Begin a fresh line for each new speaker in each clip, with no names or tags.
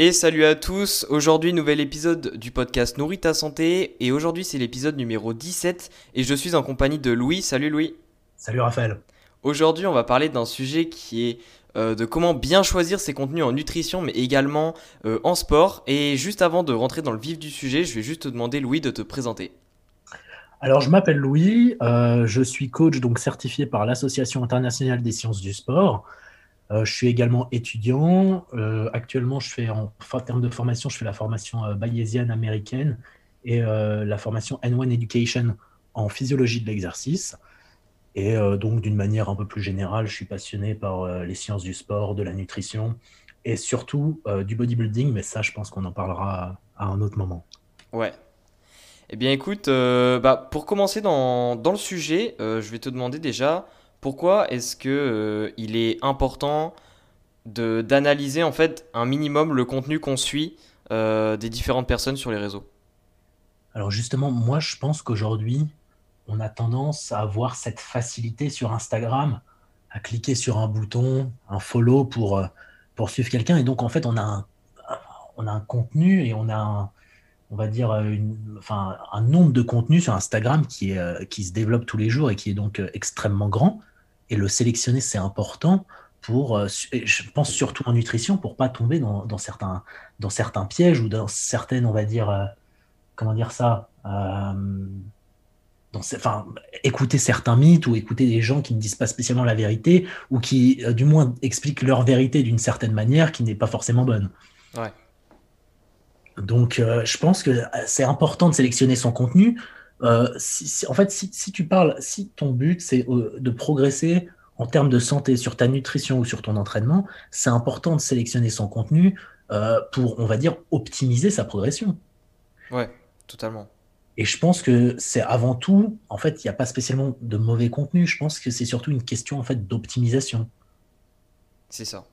Et salut à tous, aujourd'hui nouvel épisode du podcast Nourris ta santé et aujourd'hui c'est l'épisode numéro 17 et je suis en compagnie de Louis. Salut Louis.
Salut Raphaël.
Aujourd'hui on va parler d'un sujet qui est euh, de comment bien choisir ses contenus en nutrition mais également euh, en sport. Et juste avant de rentrer dans le vif du sujet, je vais juste te demander Louis de te présenter.
Alors je m'appelle Louis, euh, je suis coach donc certifié par l'Association internationale des sciences du sport. Euh, je suis également étudiant. Euh, actuellement, je fais en, termes de formation, je fais la formation euh, bayésienne américaine et la formation N1 Education en physiologie de l'exercice. Et donc, d'une manière un peu plus générale, je suis passionné par les sciences du sport, de la nutrition et surtout du bodybuilding. Mais ça, je pense qu'on en parlera à un autre moment.
Ouais. Eh bien, écoute, bah, pour commencer dans, dans le sujet, je vais te demander déjà pourquoi est-ce que euh, il est important d'analyser en fait un minimum le contenu qu'on suit euh, des différentes personnes sur les réseaux?
Alors justement, moi je pense qu'aujourd'hui, on a tendance à avoir cette facilité sur Instagram à cliquer sur un bouton, un follow pour, euh, pour suivre quelqu'un. Et donc en fait, on a on a un contenu et on a un, on va dire, enfin, un nombre de contenus sur Instagram qui, est, qui se développe tous les jours et qui est donc extrêmement grand. Et le sélectionner, c'est important pour, euh, je pense surtout en nutrition, pour pas tomber dans, certains, dans certains pièges ou dans certaines, on va dire, euh, comment dire ça, euh, enfin, écouter certains mythes ou écouter des gens qui ne disent pas spécialement la vérité ou qui, du moins, expliquent leur vérité d'une certaine manière qui n'est pas forcément bonne. Donc, je pense que c'est important de sélectionner son contenu euh, si, en fait, si, tu parles, si ton but c'est euh, de progresser en termes de santé sur ta nutrition ou sur ton entraînement, c'est important de sélectionner son contenu euh, pour, on va dire, optimiser sa progression.
Ouais, totalement.
Et je pense que c'est avant tout, en fait, il n'y a pas spécialement de mauvais contenu. Je pense que c'est surtout une question en fait d'optimisation.
C'est ça.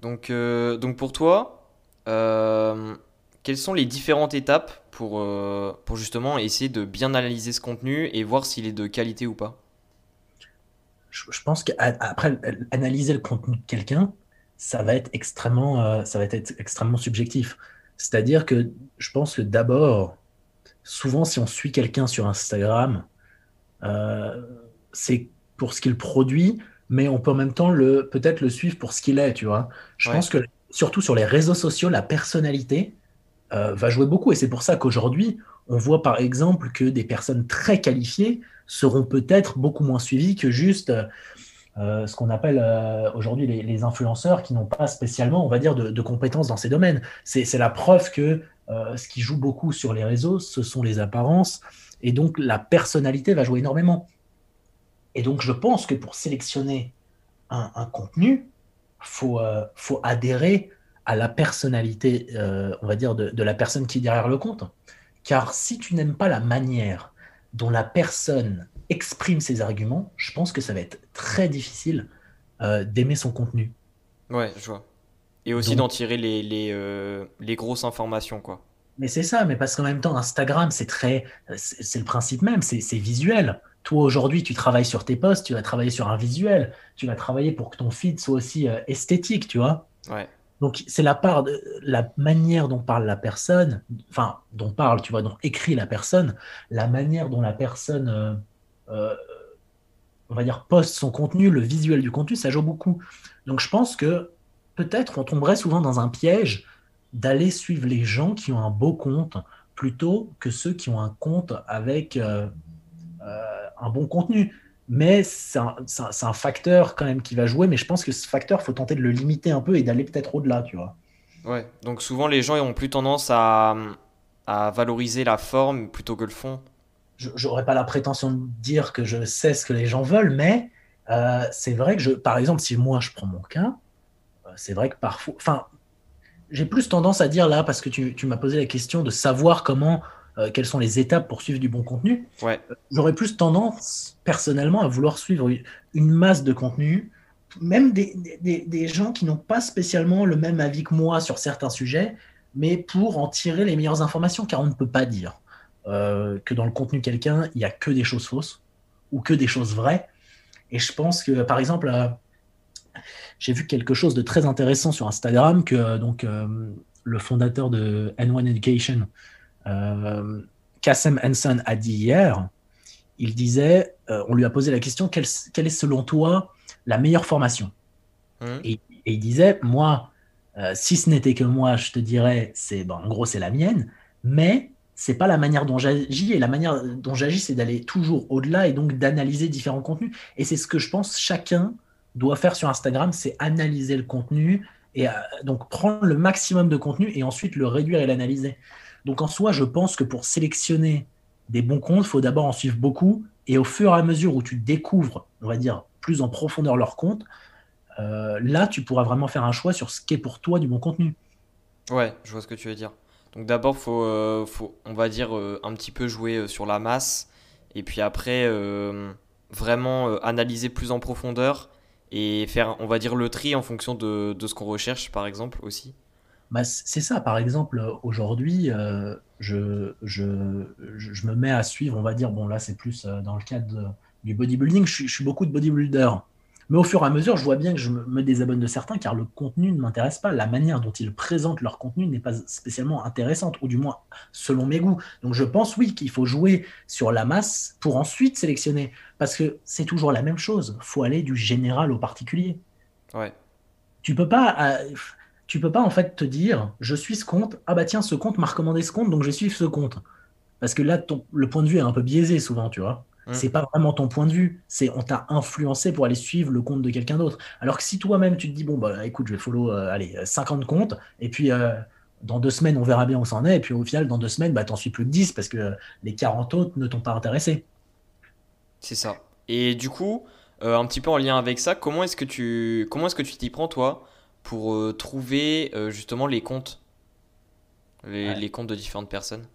Donc, donc pour toi, quelles sont les différentes étapes pour, euh, pour justement essayer de bien analyser ce contenu et voir s'il est de qualité ou pas
je, pense qu'après, analyser le contenu de quelqu'un, ça va être extrêmement, euh, ça va être extrêmement subjectif. C'est-à-dire que je pense que d'abord, souvent, si on suit quelqu'un sur Instagram, euh, c'est pour ce qu'il produit, mais on peut en même temps le peut-être le suivre pour ce qu'il est, tu vois. Je pense que surtout sur les réseaux sociaux, la personnalité, euh, va jouer beaucoup. Et c'est pour ça qu'aujourd'hui, on voit par exemple que des personnes très qualifiées seront peut-être beaucoup moins suivies que juste euh, ce qu'on appelle euh, aujourd'hui les, influenceurs qui n'ont pas spécialement, on va dire, de, compétences dans ces domaines. C'est la preuve que ce qui joue beaucoup sur les réseaux, ce sont les apparences. Et donc, la personnalité va jouer énormément. Et donc, je pense que pour sélectionner un, contenu, faut, faut adhérer à la personnalité, euh, on va dire, de, la personne qui est derrière le compte. Car si tu n'aimes pas la manière dont la personne exprime ses arguments, je pense que ça va être très difficile euh, d'aimer son contenu.
Ouais, je vois. Et aussi d'en tirer les, les, euh, les, grosses informations, quoi.
Mais c'est ça, mais parce qu'en même temps, Instagram, c'est très. C'est le principe même, c'est visuel. Toi, aujourd'hui, tu travailles sur tes posts, tu vas travailler sur un visuel, tu vas travailler pour que ton feed soit aussi esthétique, tu vois.
Ouais.
Donc, c'est la part de la manière dont parle la personne, enfin, dont parle, tu vois, dont écrit la personne, la manière dont la personne, euh, euh, on va dire, poste son contenu, le visuel du contenu, ça joue beaucoup. Donc, je pense que peut-être on tomberait souvent dans un piège d'aller suivre les gens qui ont un beau compte plutôt que ceux qui ont un compte avec euh, un bon contenu mais c'est un, facteur quand même qui va jouer. Mais je pense que ce facteur, faut tenter de le limiter un peu et d'aller peut-être au-delà, tu vois.
Ouais, donc souvent les gens ont plus tendance à, valoriser la forme plutôt que le fond.
J'aurais pas la prétention de dire que je sais ce que les gens veulent, mais euh, c'est vrai que, je, par exemple, si moi je prends mon cas, euh, c'est vrai que parfois. Enfin, j'ai plus tendance à dire là, parce que tu, tu m'as posé la question de savoir comment euh, quelles sont les étapes pour suivre du bon contenu.
Ouais.
J'aurais plus tendance, personnellement, à vouloir suivre une masse de contenu, même des, des, des gens qui n'ont pas spécialement le même avis que moi sur certains sujets, mais pour en tirer les meilleures informations, car on ne peut pas dire euh, que dans le contenu de quelqu'un, il n'y a que des choses fausses ou que des choses vraies. Et je pense que, par exemple, euh, j'ai vu quelque chose de très intéressant sur Instagram que donc le fondateur de N1 Education, euh, Kassem Hanson, a dit hier. Il disait, on lui a posé la question, quelle, est selon toi la meilleure formation mmh. et, il disait, moi, si ce n'était que moi, je te dirais, c'est en gros c'est la mienne, mais c'est pas la manière dont j'agis et la manière dont j'agis c'est d'aller toujours au-delà et donc d'analyser différents contenus et c'est ce que je pense chacun doit faire sur Instagram c'est analyser le contenu et euh, donc prendre le maximum de contenu et ensuite le réduire et l'analyser donc en soi je pense que pour sélectionner des bons comptes il faut d'abord en suivre beaucoup et au fur et à mesure où tu découvres on va dire plus en profondeur leur compte euh, là tu pourras vraiment faire un choix sur ce qu'est pour toi du bon contenu
ouais je vois ce que tu veux dire donc d'abord, faut, euh, faut, on va dire, euh, un petit peu jouer sur la masse. Et puis après, vraiment analyser plus en profondeur et faire, on va dire, le tri en fonction de ce qu'on recherche, par exemple, aussi.
Bah, c'est ça, par exemple, aujourd'hui, je, je, je, me mets à suivre, on va dire, bon là c'est plus dans le cadre du bodybuilding, je suis, je suis beaucoup de bodybuilders. Mais au fur et à mesure, je vois bien que je me désabonne de certains car le contenu ne m'intéresse pas. La manière dont ils présentent leur contenu n'est pas spécialement intéressante, ou du moins selon mes goûts. Donc je pense, oui, qu'il faut jouer sur la masse pour ensuite sélectionner. Parce que c'est toujours la même chose. Il faut aller du général au particulier.
Ouais.
Tu peux pas. Euh, tu peux pas en fait te dire je suis ce compte, ah bah tiens, ce compte m'a recommandé ce compte, donc je vais suivre ce compte. Parce que là, ton, le point de vue est un peu biaisé souvent, tu vois. Mm. C'est pas vraiment ton point de vue, c'est on t'a influencé pour aller suivre le compte de quelqu'un d'autre. Alors que si toi-même tu te dis bon bah écoute je vais follow euh, allez 50 comptes et puis euh, dans deux semaines on verra bien où s'en est et puis au final dans deux semaines bah t'en suis plus que 10 parce que les 40 autres ne t'ont pas intéressé.
C'est ça. Et du coup euh, un petit peu en lien avec ça, comment est-ce que tu comment est-ce que tu t'y prends toi pour trouver justement les comptes les comptes de différentes personnes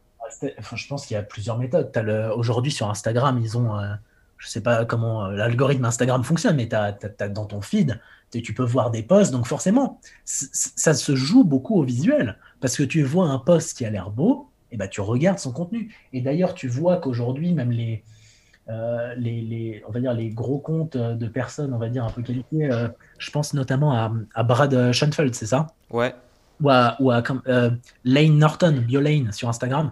je pense qu'il y a plusieurs méthodes. Aujourd'hui, sur Instagram, ils ont, euh, je sais pas comment euh, l'algorithme Instagram fonctionne, mais as, dans ton feed, tu peux voir des posts. Donc forcément, ça se joue beaucoup au visuel. Parce que tu vois un post qui a l'air beau, et ben tu regardes son contenu. Et d'ailleurs, tu vois qu'aujourd'hui, même les, euh, les, on va dire les gros comptes de personnes, on va dire un peu qualifiées, je pense notamment à, à Brad Schoenfeld, c'est ça?
Ouais.
Ou à, ou à Lane Norton, BioLane sur Instagram.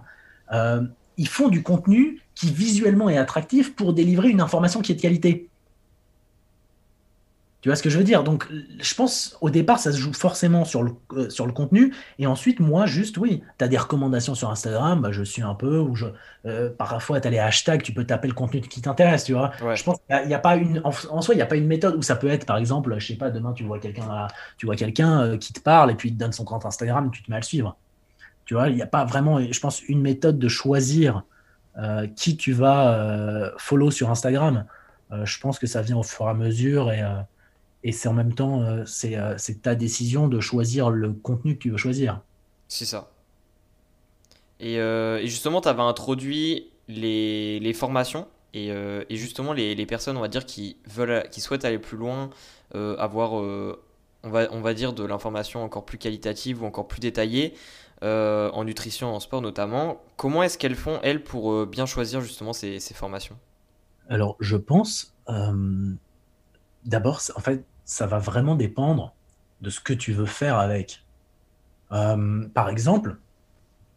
Euh, ils font du contenu qui visuellement est attractif pour délivrer une information qui est de qualité. Tu vois ce que je veux dire? Donc, je pense au départ, ça se joue forcément sur le, euh, sur le contenu. Et ensuite, moi, juste, oui, tu as des recommandations sur Instagram, bah, je suis un peu, ou je, euh, parfois, tu as les hashtags, tu peux taper le contenu qui t'intéresse, tu vois. Je pense qu'il n'y a, pas une, en, soi, il n'y a pas une méthode où ça peut être, par exemple, je sais pas, demain, tu vois quelqu'un tu vois quelqu'un qui te parle et puis il te donne son compte Instagram, tu te mets à le suivre. Tu vois, il n'y a pas vraiment, je pense, une méthode de choisir euh, qui tu vas euh, follow sur Instagram. Euh, je pense que ça vient au fur et à mesure et, et c'est en même temps, c'est ta décision de choisir le contenu que tu veux choisir.
C'est ça. Et, justement, tu avais introduit les, les formations et, et, justement les, les, personnes, on va dire, qui, veulent, qui souhaitent aller plus loin, avoir, on, va, on va dire, de l'information encore plus qualitative ou encore plus détaillée. Euh, en nutrition, en sport notamment. Comment est-ce qu'elles font, elles, pour euh, bien choisir justement ces, formations?
Alors, je pense, euh, d'abord, en fait, ça va vraiment dépendre de ce que tu veux faire avec. par exemple,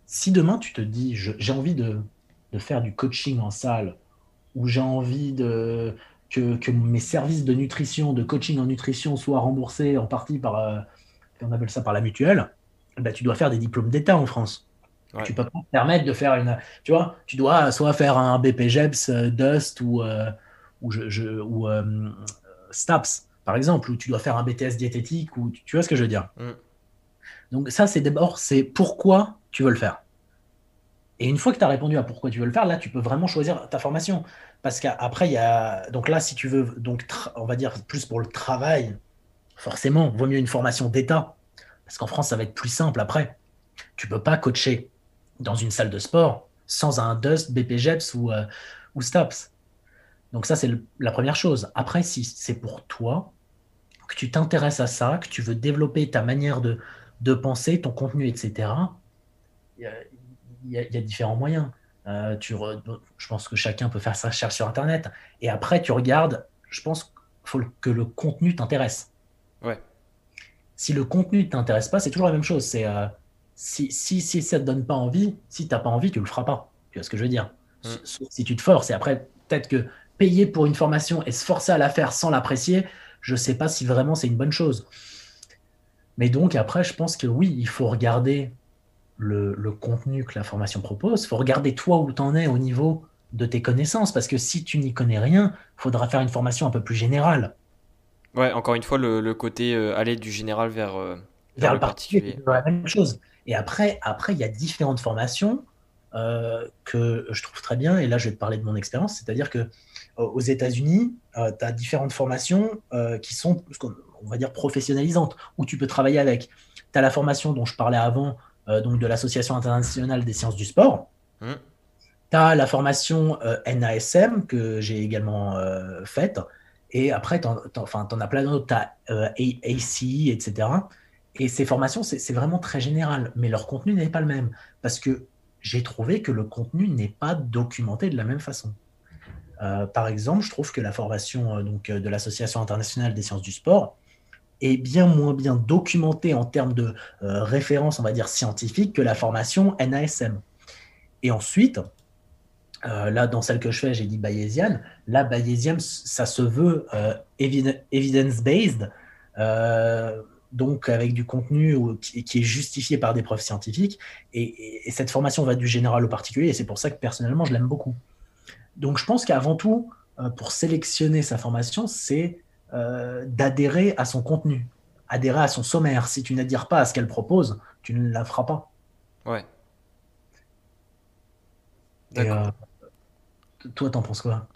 si demain tu te dis, j'ai envie de, faire du coaching en salle, ou j'ai envie de, que, que, mes services de nutrition, de coaching en nutrition soient remboursés en partie par, on appelle ça par la mutuelle, bah, tu dois faire des diplômes d'État en France. Tu peux pas te permettre de faire une. Tu vois, tu dois soit faire un BPGEPS, euh, Dust ou, euh, ou, je, ou euh, STAPS, par exemple, ou tu dois faire un BTS diététique, ou tu vois ce que je veux dire. Mm. Donc, ça, c'est d'abord, c'est pourquoi tu veux le faire. Et une fois que tu as répondu à pourquoi tu veux le faire, là, tu peux vraiment choisir ta formation. Parce qu'après, il y a. Donc là, si tu veux, donc, on va dire plus pour le travail, forcément, vaut mieux une formation d'État parce qu'en France, ça va être plus simple après. Tu peux pas coacher dans une salle de sport sans un Dust, BPGEPS ou, euh, ou STAPS. Donc ça, c'est la première chose. Après, si c'est pour toi, que tu t'intéresses à ça, que tu veux développer ta manière de, de penser, ton contenu, etc., il y, a différents moyens. Euh, tu je pense que chacun peut faire sa recherche sur Internet. Et après, tu regardes, je pense faut que le contenu t'intéresse.
Ouais.
Si le contenu ne t'intéresse pas, c'est toujours la même chose. C'est euh, si, si, si ça ne te donne pas envie, si tu n'as pas envie, tu le feras pas. Tu vois ce que je veux dire?
Mm.
Sauf Si tu te forces, et après, peut-être que payer pour une formation et se forcer à la faire sans l'apprécier, je ne sais pas si vraiment c'est une bonne chose. Mais donc, après, je pense que oui, il faut regarder le, le contenu que la formation propose. Il faut regarder toi où tu en es au niveau de tes connaissances. Parce que si tu n'y connais rien, il faudra faire une formation un peu plus générale.
Ouais, encore une fois, le, le côté euh, aller du général vers, euh, vers
vers
le
particulier, c'est la même chose. Et après, après, il y a différentes formations euh, que je trouve très bien. Et là, je vais te parler de mon expérience. C'est-à-dire que aux États-Unis, tu as différentes formations euh, qui sont, on va dire, professionnalisantes, où tu peux travailler avec. Tu as la formation dont je parlais avant, euh, donc de l'Association internationale des sciences du sport.
Hmm.
Tu as la formation euh, NASM que j'ai également euh, faite. Et après, tu en, as plein d'autres. Tu as ACI, etc. Et ces formations, c'est vraiment très général. Mais leur contenu n'est pas le même. Parce que j'ai trouvé que le contenu n'est pas documenté de la même façon. Euh, par exemple, je trouve que la formation euh, donc, euh, de l'Association internationale des sciences du sport est bien moins bien documentée en termes de références, on va dire, que la formation NASM. Et ensuite, là, dans celle que je fais, j'ai dit bayésienne. Là, bayésienne, ça se veut evidence-based, donc avec du contenu qui, est justifié par des preuves scientifiques. Et- et cette formation va du général au particulier, et c'est pour ça que personnellement, je l'aime beaucoup. Donc, je pense qu'avant tout, euh, pour sélectionner sa formation, c'est euh, d'adhérer à son contenu, adhérer à son sommaire. Si tu n'adhères pas à ce qu'elle propose, tu ne la feras pas.
Ouais, d'accord.
euh, toi, t'en penses quoi?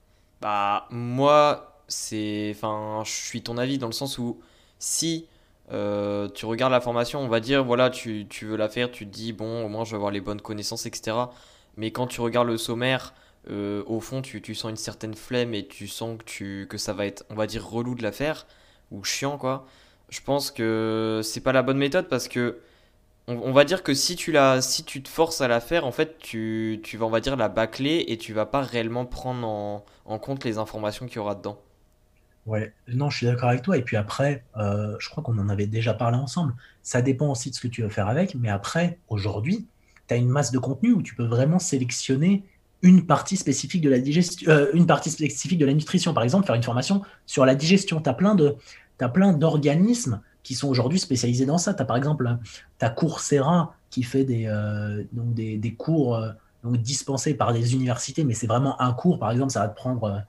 Bah, moi, c'est. Enfin, je suis ton avis dans le sens où si euh, tu regardes la formation, on va dire, voilà, tu, tu veux la faire, tu te dis, bon, au moins je vais avoir les bonnes connaissances, etc. Mais quand tu regardes le sommaire, euh, au fond, tu, tu sens une certaine flemme et tu sens que, tu, que ça va être, on va dire, relou de la faire, ou chiant, quoi. Je pense que c'est pas la bonne méthode parce que. On, va dire que si tu la, si tu te forces à la faire, en fait, tu, tu vas, on va dire, la bâcler et tu vas pas réellement prendre en, en compte les informations qu'il y aura dedans.
Ouais, non, je suis d'accord avec toi. Et puis après, euh, je crois qu'on en avait déjà parlé ensemble. Ça dépend aussi de ce que tu veux faire avec. Mais après, aujourd'hui, tu as une masse de contenu où tu peux vraiment sélectionner une partie spécifique de la digestion, euh, une partie spécifique de la nutrition. Par exemple, faire une formation sur la digestion. Tu as plein de, t'as plein d'organismes qui sont aujourd'hui spécialisés dans ça. Tu as par exemple, tu as Coursera qui fait des, euh, donc des, des cours euh, donc dispensés par des universités, mais c'est vraiment un cours. Par exemple, ça va te prendre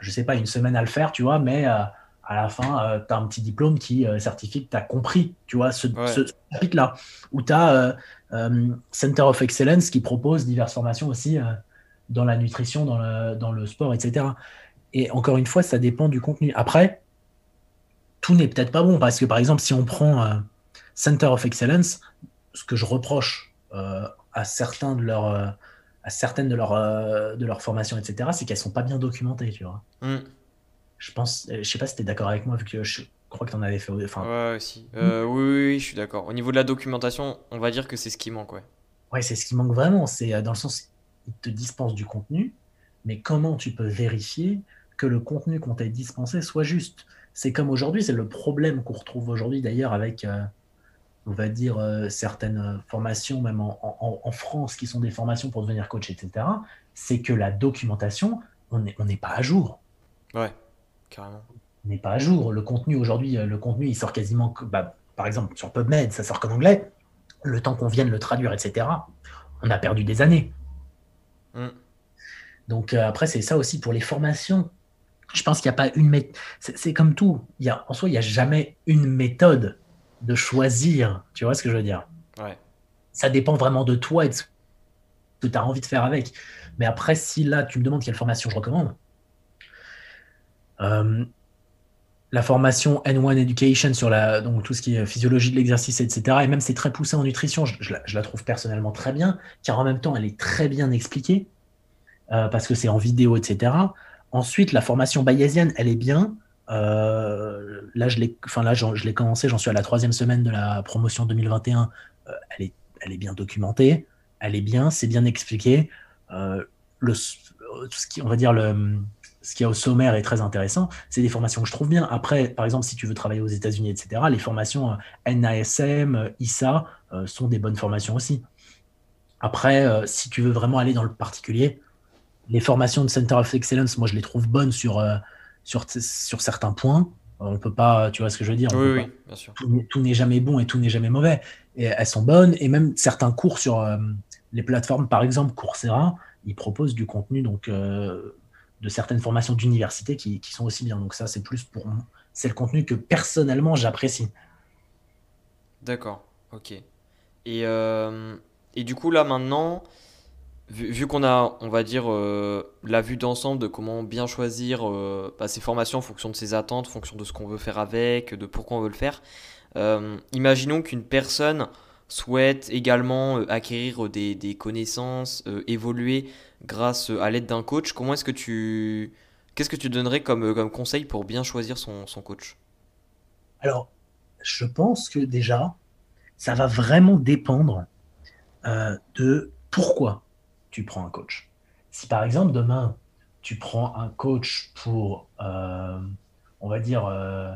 je sais pas, une semaine à le faire, tu vois, mais à la fin, tu as un petit diplôme qui certifie que tu as compris, tu vois, ce,
Ouais,
ce, ce chapitre-là. Ou tu as Center of Excellence qui propose diverses formations aussi dans la nutrition, dans le, dans le sport, etc. Et encore une fois, ça dépend du contenu. Après, tout n'est peut-être pas bon, parce que par exemple, si on prend euh, Center of Excellence, ce que je reproche euh, à certains de leurs... euh, à certaines de leurs de leurs formations, etc., c'est qu'elles sont pas bien documentées, tu vois.
Hmm.
Je pense, je sais pas si tu es d'accord avec moi, vu que je crois que tu en avais fait. Enfin,
Ouais, aussi. Euh, oui, oui, oui, je suis d'accord. Au niveau de la documentation, on va dire que c'est ce qui manque, ouais.
ouais, c'est ce qui manque vraiment. C'est dans le sens, ils te dispensent du contenu, mais comment tu peux vérifier que le contenu qu'on t'a dispensé soit juste? C'est comme aujourd'hui, c'est le problème qu'on retrouve aujourd'hui d'ailleurs avec, euh, on va dire, euh, certaines formations, même en, en- en France, qui sont des formations pour devenir coach, etc. C'est que la documentation, on n'est on pas à jour.
Ouais, carrément.
On n'est pas à jour. Le contenu aujourd'hui, euh, le contenu, il sort quasiment, que- bah, par exemple, sur PubMed, ça sort qu'en anglais. Le temps qu'on vienne le traduire, etc. On a perdu des années.
Hmm.
Donc euh, après, c'est ça aussi pour les formations. Je pense qu'il n'y a pas une méthode. C'est c'est comme tout. Il y a, en soi, il n'y a jamais une méthode de choisir. Tu vois ce que je veux dire?
Ouais.
Ça dépend vraiment de toi et de ce que tu as envie de faire avec. Mais après, si là, tu me demandes quelle formation je recommande, euh, la formation N1 Education sur la, donc tout ce qui est physiologie de l'exercice, etc. Et même c'est très poussé en nutrition, je, je la, trouve personnellement très bien, car en même temps, elle est très bien expliquée, euh, parce que c'est en vidéo, etc. Ensuite, la formation bayésienne, elle est bien. Euh, là, je l'ai enfin, je l'ai commencé, j'en suis à la troisième semaine de la promotion 2021. Euh, elle, est, elle est bien documentée, elle est bien, c'est bien expliqué. Le, tout ce qui, on va dire, le, ce qui est au sommaire est très intéressant. C'est des formations que je trouve bien. Après, par exemple, si tu veux travailler aux États-Unis, etc., les formations euh, NASM, euh, ISA euh, sont des bonnes formations aussi. Après, si tu veux vraiment aller dans le particulier, les formations de Center of Excellence, moi, je les trouve bonnes sur, sur, sur certains points. On peut pas, tu vois ce que je veux dire
Oui, oui, bien sûr.
Tout, n'est jamais bon et tout n'est jamais mauvais. Et elles sont bonnes. Et même certains cours sur les plateformes, par exemple Coursera, ils proposent du contenu donc de certaines formations d'université qui, sont aussi bien. Donc ça, c'est plus pour moi. C'est le contenu que personnellement j'apprécie.
D'accord, ok. Et, euh, et du coup, là maintenant, vu, qu'on a, on va dire, euh, la vue d'ensemble de comment bien choisir euh, bah, ses formations en fonction de ses attentes, en fonction de ce qu'on veut faire avec, de pourquoi on veut le faire, imaginons qu'une personne souhaite également acquérir des, des connaissances, évoluer grâce à l'aide d'un coach. Comment est-ce que tu. Qu'est-ce que tu donnerais comme, conseil pour bien choisir son, coach?
Alors, je pense que déjà, ça va vraiment dépendre euh, de pourquoi tu prends un coach. Si par exemple, demain, tu prends un coach pour, euh, on va dire, euh,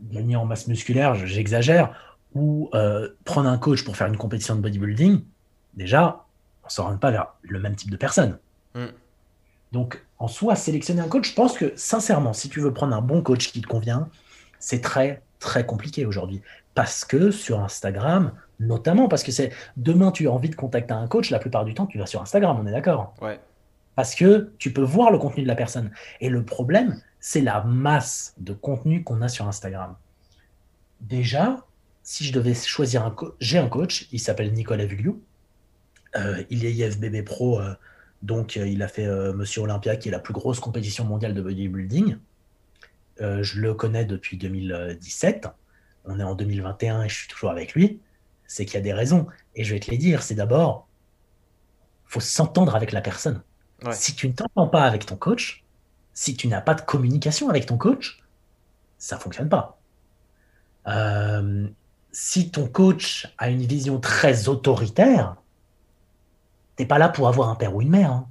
gagner en masse musculaire, j'exagère, ou prendre un coach pour faire une compétition de bodybuilding, déjà, on ne s'oriente pas vers le même type de personne. Mm. Donc, en soi, sélectionner un coach, je pense que sincèrement, si tu veux prendre un bon coach qui te convient, c'est très, très compliqué aujourd'hui. Parce que sur Instagram, notamment, parce que c'est demain, tu as envie de contacter un coach, la plupart du temps, tu vas sur Instagram, on est d'accord
Ouais.
Parce que tu peux voir le contenu de la personne. Et le problème, c'est la masse de contenu qu'on a sur Instagram. Déjà, si je devais choisir un coach, j'ai un coach, il s'appelle Nicolas Vugliou. Euh, il est IFBB Pro, euh, donc euh, il a fait Monsieur Olympia, qui est la plus grosse compétition mondiale de bodybuilding. je le connais depuis 2017. On est en 2021 et je suis toujours avec lui. C'est qu'il y a des raisons. Et je vais te les dire. C'est d'abord, faut s'entendre avec la personne. Si tu ne t'entends pas avec ton coach, si tu n'as pas de communication avec ton coach, ça fonctionne pas. Si ton coach a une vision très autoritaire, t'es pas là pour avoir un père ou une mère. Hein.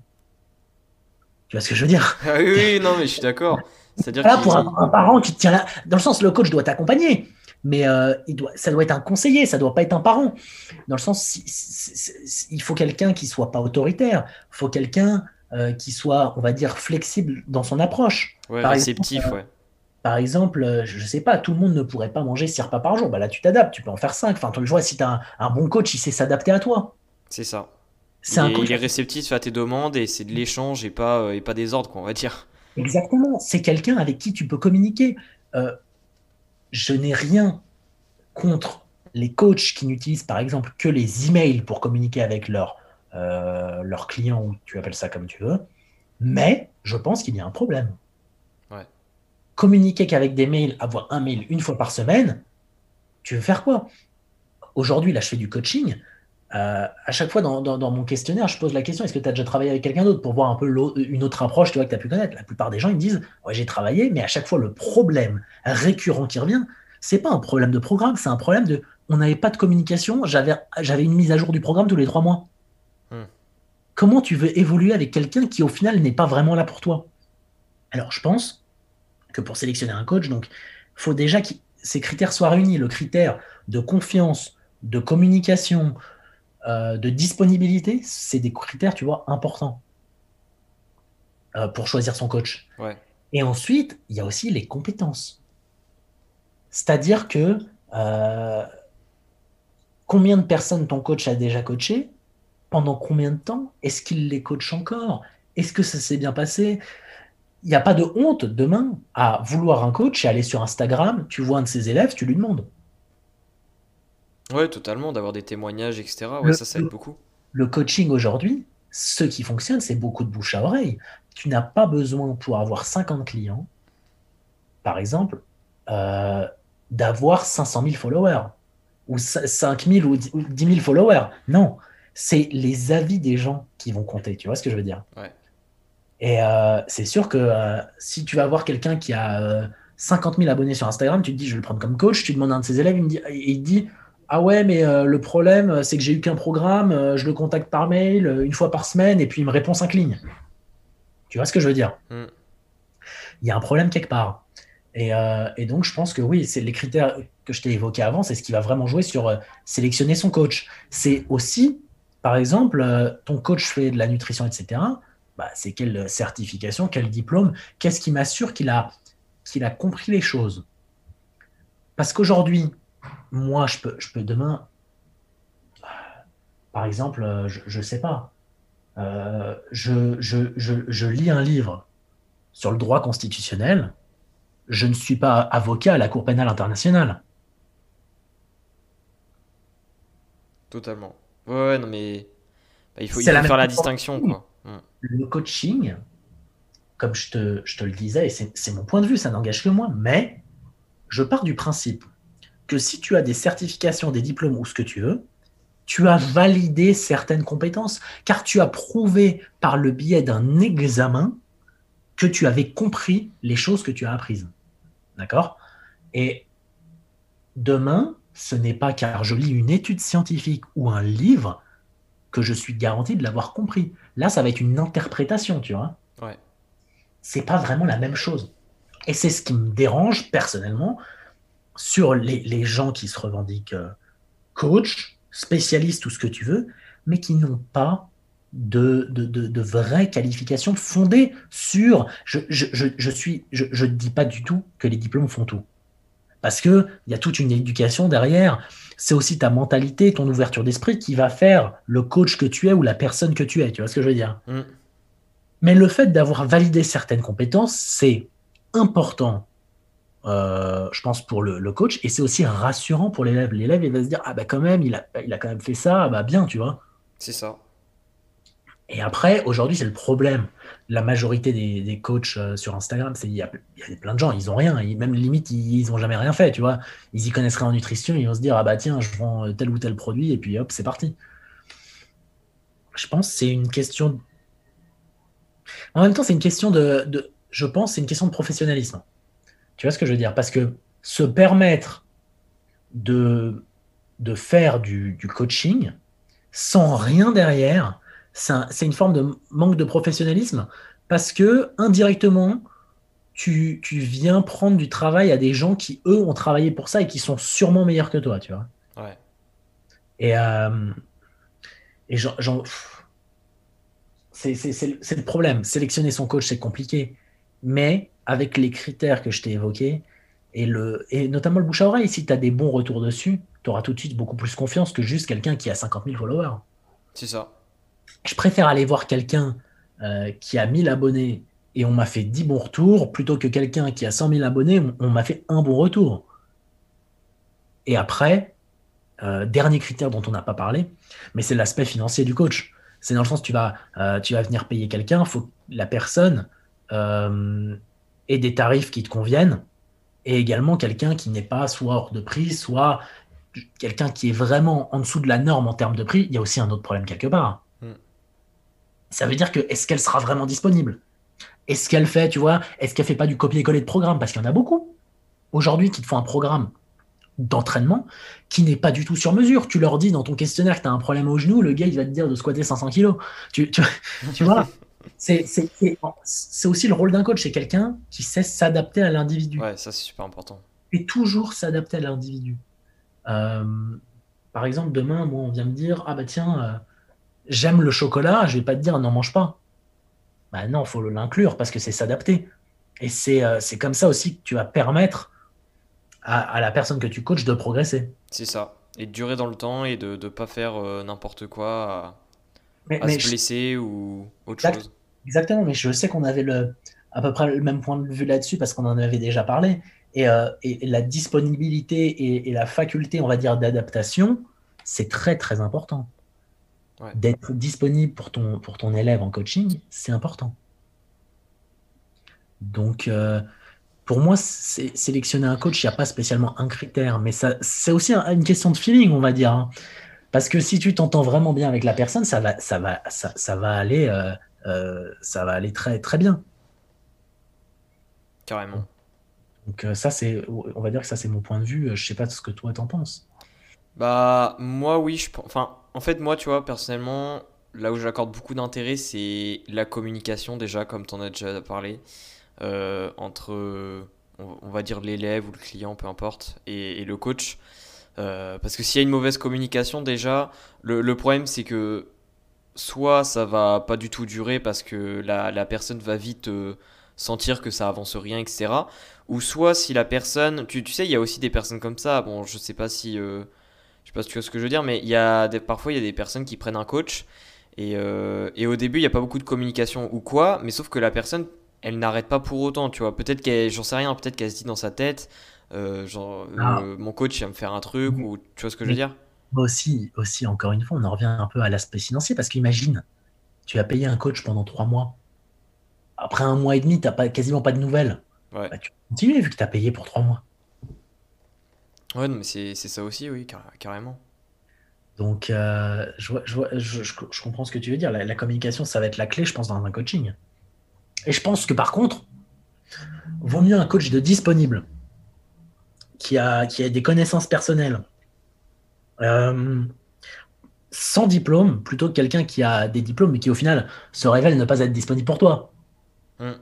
Tu vois ce que je veux dire?
Ah oui, oui, non, mais je suis d'accord.
C'est-à-dire là pour avoir un parent qui te tient là. Dans le sens, le coach doit t'accompagner, mais euh, il doit, ça doit être un conseiller, ça doit pas être un parent. Dans le sens, il faut quelqu'un qui soit pas autoritaire, il faut quelqu'un euh, qui soit, on va dire, flexible dans son approche.
Ouais, réceptif, exemple, ouais.
Par exemple, je sais pas, tout le monde ne pourrait pas manger 6 repas par jour. Bah là, tu t'adaptes, tu peux en faire 5. Enfin, tu vois, si tu as un bon coach, il sait s'adapter à toi.
C'est ça il, est, réceptif à tes demandes et c'est de l'échange et pas, euh, et pas des ordres, quoi, on va dire.
Exactement. C'est quelqu'un avec qui tu peux communiquer. Euh, je n'ai rien contre les coachs qui n'utilisent par exemple que les emails pour communiquer avec leurs euh, leurs clients, ou tu appelles ça comme tu veux. Mais je pense qu'il y a un problème. Communiquer qu'avec des mails, avoir un mail une fois par semaine, tu veux faire quoi? Aujourd'hui, là, je fais du coaching. Euh, à chaque fois dans, mon questionnaire, je pose la question est-ce que tu as déjà travaillé avec quelqu'un d'autre pour voir un peu une autre approche tu vois, que tu as pu connaître? La plupart des gens ils me disent ouais, j'ai travaillé, mais à chaque fois, le problème récurrent qui revient, c'est pas un problème de programme, c'est un problème de on n'avait pas de communication, j'avais une mise à jour du programme tous les trois mois. Hmm. Comment tu veux évoluer avec quelqu'un qui au final n'est pas vraiment là pour toi? Alors je pense que pour sélectionner un coach, donc faut déjà que ces critères soient réunis le critère de confiance, de communication, euh, de disponibilité, c'est des critères, tu vois, importants euh, pour choisir son coach. Et ensuite, il y a aussi les compétences. C'est-à-dire que euh, combien de personnes ton coach a déjà coaché Pendant combien de temps Est-ce qu'il les coach encore Est-ce que ça s'est bien passé Il n'y a pas de honte demain à vouloir un coach et aller sur Instagram, tu vois un de ses élèves, tu lui demandes.
Ouais, totalement, d'avoir des témoignages, etc. Ouais, ça, ça aide beaucoup.
Le coaching aujourd'hui, ce qui fonctionne, c'est beaucoup de bouche à oreille. Tu n'as pas besoin, pour avoir 50 clients, par exemple, euh, d'avoir 500 000 followers ou 5 000 ou 10 000 followers. Non, c'est les avis des gens qui vont compter. Tu vois ce que je veux dire?
Ouais.
Et euh, c'est sûr que euh, si tu vas voir quelqu'un qui a 50 000 abonnés sur Instagram, tu te dis, je vais le prendre comme coach. Tu demandes à un de ses élèves, il, me dit, il dit ah ouais, mais euh, le problème, c'est que j'ai eu qu'un programme, euh, je le contacte par mail euh, une fois par semaine et puis il me répond cinq lignes. Tu vois ce que je veux dire?
Mm.
il y a un problème quelque part. Et, euh, et donc, je pense que oui, c'est les critères que je t'ai évoqués avant, c'est ce qui va vraiment jouer sur euh, sélectionner son coach. C'est aussi, par exemple, euh, ton coach fait de la nutrition, etc. Bah, c'est quelle certification, quel diplôme, qu'est-ce qui m'assure qu'il a, qu'il a compris les choses. Parce qu'aujourd'hui, moi, je peux, je peux demain, par exemple, euh, je ne sais pas, euh, je, je, je, je lis un livre sur le droit constitutionnel, je ne suis pas avocat à la Cour pénale internationale.
Totalement. Ouais, ouais, non, mais bah, il faut, il
C'est
faut
la même
faire la distinction, quoi.
Le coaching, comme je te, je te le disais, et c'est mon point de vue, ça n'engage que moi, mais je pars du principe que si tu as des certifications, des diplômes ou ce que tu veux, tu as validé certaines compétences, car tu as prouvé par le biais d'un examen que tu avais compris les choses que tu as apprises. D'accord? Et demain, ce n'est pas car je lis une étude scientifique ou un livre que je suis garanti de l'avoir compris. Là, ça va être une interprétation, tu vois.
Ouais.
C'est pas vraiment la même chose. Et c'est ce qui me dérange personnellement sur les, les gens qui se revendiquent euh, coach, spécialiste, tout ce que tu veux, mais qui n'ont pas de, de, de, de vraies qualifications fondées sur. Je ne je, je, je suis, je, je ne dis pas du tout que les diplômes font tout. Parce qu'il y a toute une éducation derrière. C'est aussi ta mentalité, ton ouverture d'esprit qui va faire le coach que tu es ou la personne que tu es. Tu vois ce que je veux dire?
Mm.
Mais le fait d'avoir validé certaines compétences, c'est important, euh, je pense, pour le, le coach. Et c'est aussi rassurant pour l'élève. L'élève, il va se dire Ah, bah quand même, il a, il a quand même fait ça, ah bah bien, tu vois.
C'est ça.
Et après, aujourd'hui, c'est le problème. La majorité des, des coachs euh, sur Instagram, c'est il y y a plein de gens, ils ont rien. Ils, même limite, ils, ils ont jamais rien fait, tu vois. Ils y connaissent rien en nutrition, ils vont se dire ah bah tiens, je vends tel ou tel produit et puis hop, c'est parti. Je pense que c'est une question. En même temps, c'est une question de, de- je pense, c'est une question de professionnalisme. Tu vois ce que je veux dire? Parce que se permettre de, de faire du, du coaching sans rien derrière, c'est un- c'est une forme de manque de professionnalisme parce que indirectement, tu, tu viens prendre du travail à des gens qui, eux, ont travaillé pour ça et qui sont sûrement meilleurs que toi, tu vois.
Ouais.
Et, euh, et j'en, c'est le problème. Sélectionner son coach, c'est compliqué. Mais avec les critères que je t'ai évoqués, et, le, et notamment le bouche à oreille, si tu as des bons retours dessus, tu auras tout de suite beaucoup plus confiance que juste quelqu'un qui a 50 000 followers.
C'est ça.
Je préfère aller voir quelqu'un euh, qui a 1000 abonnés et on m'a fait 10 bons retours plutôt que quelqu'un qui a 100 000 abonnés, on, on m'a fait un bon retour. Et après, euh, dernier critère dont on n'a pas parlé, mais c'est l'aspect financier du coach. C'est dans le sens tu vas, euh, tu vas venir payer quelqu'un, il faut que la personne ait des tarifs qui te conviennent et également quelqu'un qui n'est pas soit hors de prix, soit quelqu'un qui est vraiment en dessous de la norme en termes de prix. Il y a aussi un autre problème quelque part. Ça veut dire que est-ce qu'elle sera vraiment disponible? Est-ce qu'elle fait, tu vois, est-ce qu'elle fait pas du copier-coller de programme? Parce qu'il y en a beaucoup aujourd'hui qui te font un programme d'entraînement qui n'est pas du tout sur mesure. Tu leur dis dans ton questionnaire que tu as un problème au genou, le gars il va te dire de squatter 500 kilos. Tu, tu, tu vois c'est, c'est, c'est- c'est aussi le rôle d'un coach, c'est quelqu'un qui sait s'adapter à l'individu
Ouais, ça c'est super important.
et toujours s'adapter à l'individu. Euh, par exemple, demain, moi, on vient me dire Ah bah tiens, euh, j'aime le chocolat, je vais pas te dire n'en mange pas. Bah non, il faut l'inclure parce que c'est s'adapter. Et c'est euh, comme ça aussi que tu vas permettre à, à la personne que tu coaches de progresser.
C'est ça. Et de durer dans le temps et de ne pas faire euh, n'importe quoi
Mais,
à,
mais
se
je-
blesser ou autre
Exact.
chose.
Exactement, mais je sais qu'on avait le, à peu près le même point de vue là-dessus parce qu'on en avait déjà parlé. Et, euh, et la disponibilité et, et la faculté, on va dire, d'adaptation, c'est très très important.
Ouais.
D'être disponible pour ton, pour ton élève en coaching, c'est important. Donc, euh, pour moi, sélectionner un coach, il n'y a pas spécialement un critère, mais c'est aussi un- une question de feeling, on va dire. hein. Parce que si tu t'entends vraiment bien avec la personne, ça va, ça va, ça, ça va aller, euh, euh, ça va aller très, très bien.
Carrément.
Donc ça, c'est, on va dire que ça, c'est mon point de vue. Je sais pas ce que toi t'en penses.
Bah, moi, oui, je pense. Enfin, en fait, moi, tu vois, personnellement, là où j'accorde beaucoup d'intérêt, c'est la communication, déjà, comme tu en as déjà parlé. euh, entre, on, va dire, l'élève ou le client, peu importe, et, le coach. Euh, parce que s'il y a une mauvaise communication, déjà, le, problème c'est que soit ça va pas du tout durer parce que la, personne va vite euh, sentir que ça avance rien, etc. Ou soit si la personne, tu, tu sais, il y a aussi des personnes comme ça. Bon, je sais pas si, pas si tu vois ce que je veux dire, mais il y a des, parfois il y a des personnes qui prennent un coach et, euh, et au début il n'y a pas beaucoup de communication ou quoi, mais sauf que la personne, elle n'arrête pas pour autant, tu vois. Peut-être qu'elle, j'en sais rien, peut-être qu'elle se dit dans sa tête, euh, genre,
Ah,
euh, mon coach va me faire un truc ou tu vois ce que je veux dire?
aussi, aussi, encore une fois, on en revient un peu à l'aspect financier parce qu'imagine, tu as payé un coach pendant trois mois. Après un mois et demi, tu n'as pas, quasiment pas de nouvelles.
Ouais.
Bah, tu continues vu que tu as payé pour trois mois.
Ouais, non, mais c'est ça aussi, oui, car- carrément.
Donc, euh, je, vois- je, vois- je- je- je comprends ce que tu veux dire. La, la communication, ça va être la clé, je pense, dans un coaching. Et je pense que par contre, vaut mieux un coach de disponible, qui a, qui a des connaissances personnelles, euh, sans diplôme, plutôt que quelqu'un qui a des diplômes, mais qui au final se révèle ne pas être disponible pour toi.
Hmm.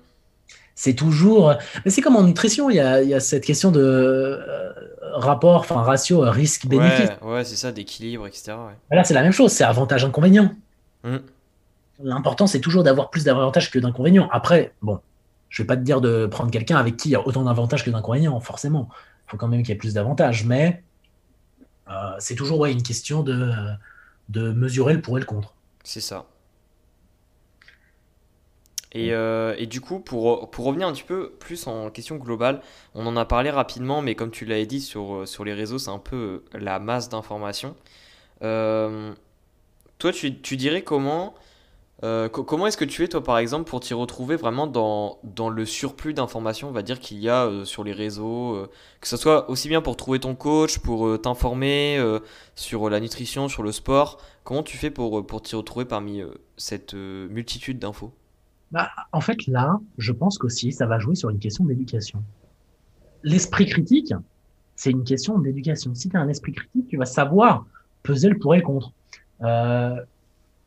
C'est toujours. Mais c'est comme en nutrition, il y a, il y a cette question de euh, rapport, enfin ratio euh, risque-bénéfice.
Ouais, ouais, c'est ça, d'équilibre, etc. Ouais.
Là, c'est la même chose, c'est avantage-inconvénient.
Hmm.
L'important, c'est toujours d'avoir plus d'avantages que d'inconvénients. Après, bon, je vais pas te dire de prendre quelqu'un avec qui il y a autant d'avantages que d'inconvénients, forcément. Il faut quand même qu'il y ait plus d'avantages. Mais euh, c'est toujours ouais, une question de, de mesurer le pour et le contre.
C'est ça. Et, euh, et du coup, pour, pour revenir un petit peu plus en question globale, on en a parlé rapidement, mais comme tu l'avais dit sur, euh, sur les réseaux, c'est un peu euh, la masse d'informations. Euh, toi, tu, tu dirais comment, euh, co- comment est-ce que tu fais, toi, par exemple, pour t'y retrouver vraiment dans, dans le surplus d'informations, on va dire, qu'il y a sur les réseaux, que ce soit aussi bien pour trouver ton coach, pour t'informer sur la nutrition, sur le sport. Comment tu fais pour, pour t'y retrouver parmi cette multitude d'infos?
Bah, en fait, là, je pense qu'aussi, ça va jouer sur une question d'éducation. L'esprit critique, c'est une question d'éducation. Si tu as un esprit critique, tu vas savoir peser le pour et le contre. Euh,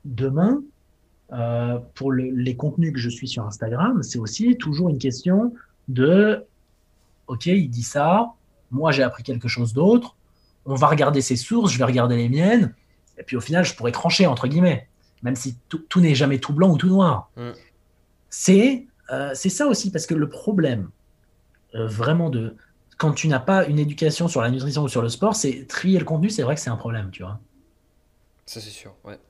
demain, euh, pour le- les contenus que je suis sur Instagram, c'est aussi toujours une question de, OK, il dit ça, moi j'ai appris quelque chose d'autre, on va regarder ses sources, je vais regarder les miennes, et puis au final, je pourrais trancher, entre guillemets, même si tout, n'est jamais tout blanc ou tout noir.
Hmm.
C'est euh, c'est ça aussi, parce que le problème, euh, vraiment, de quand tu n'as pas une éducation sur la nutrition ou sur le sport, c'est trier le contenu, c'est vrai que c'est un problème, tu vois.
Ça, c'est sûr, ouais.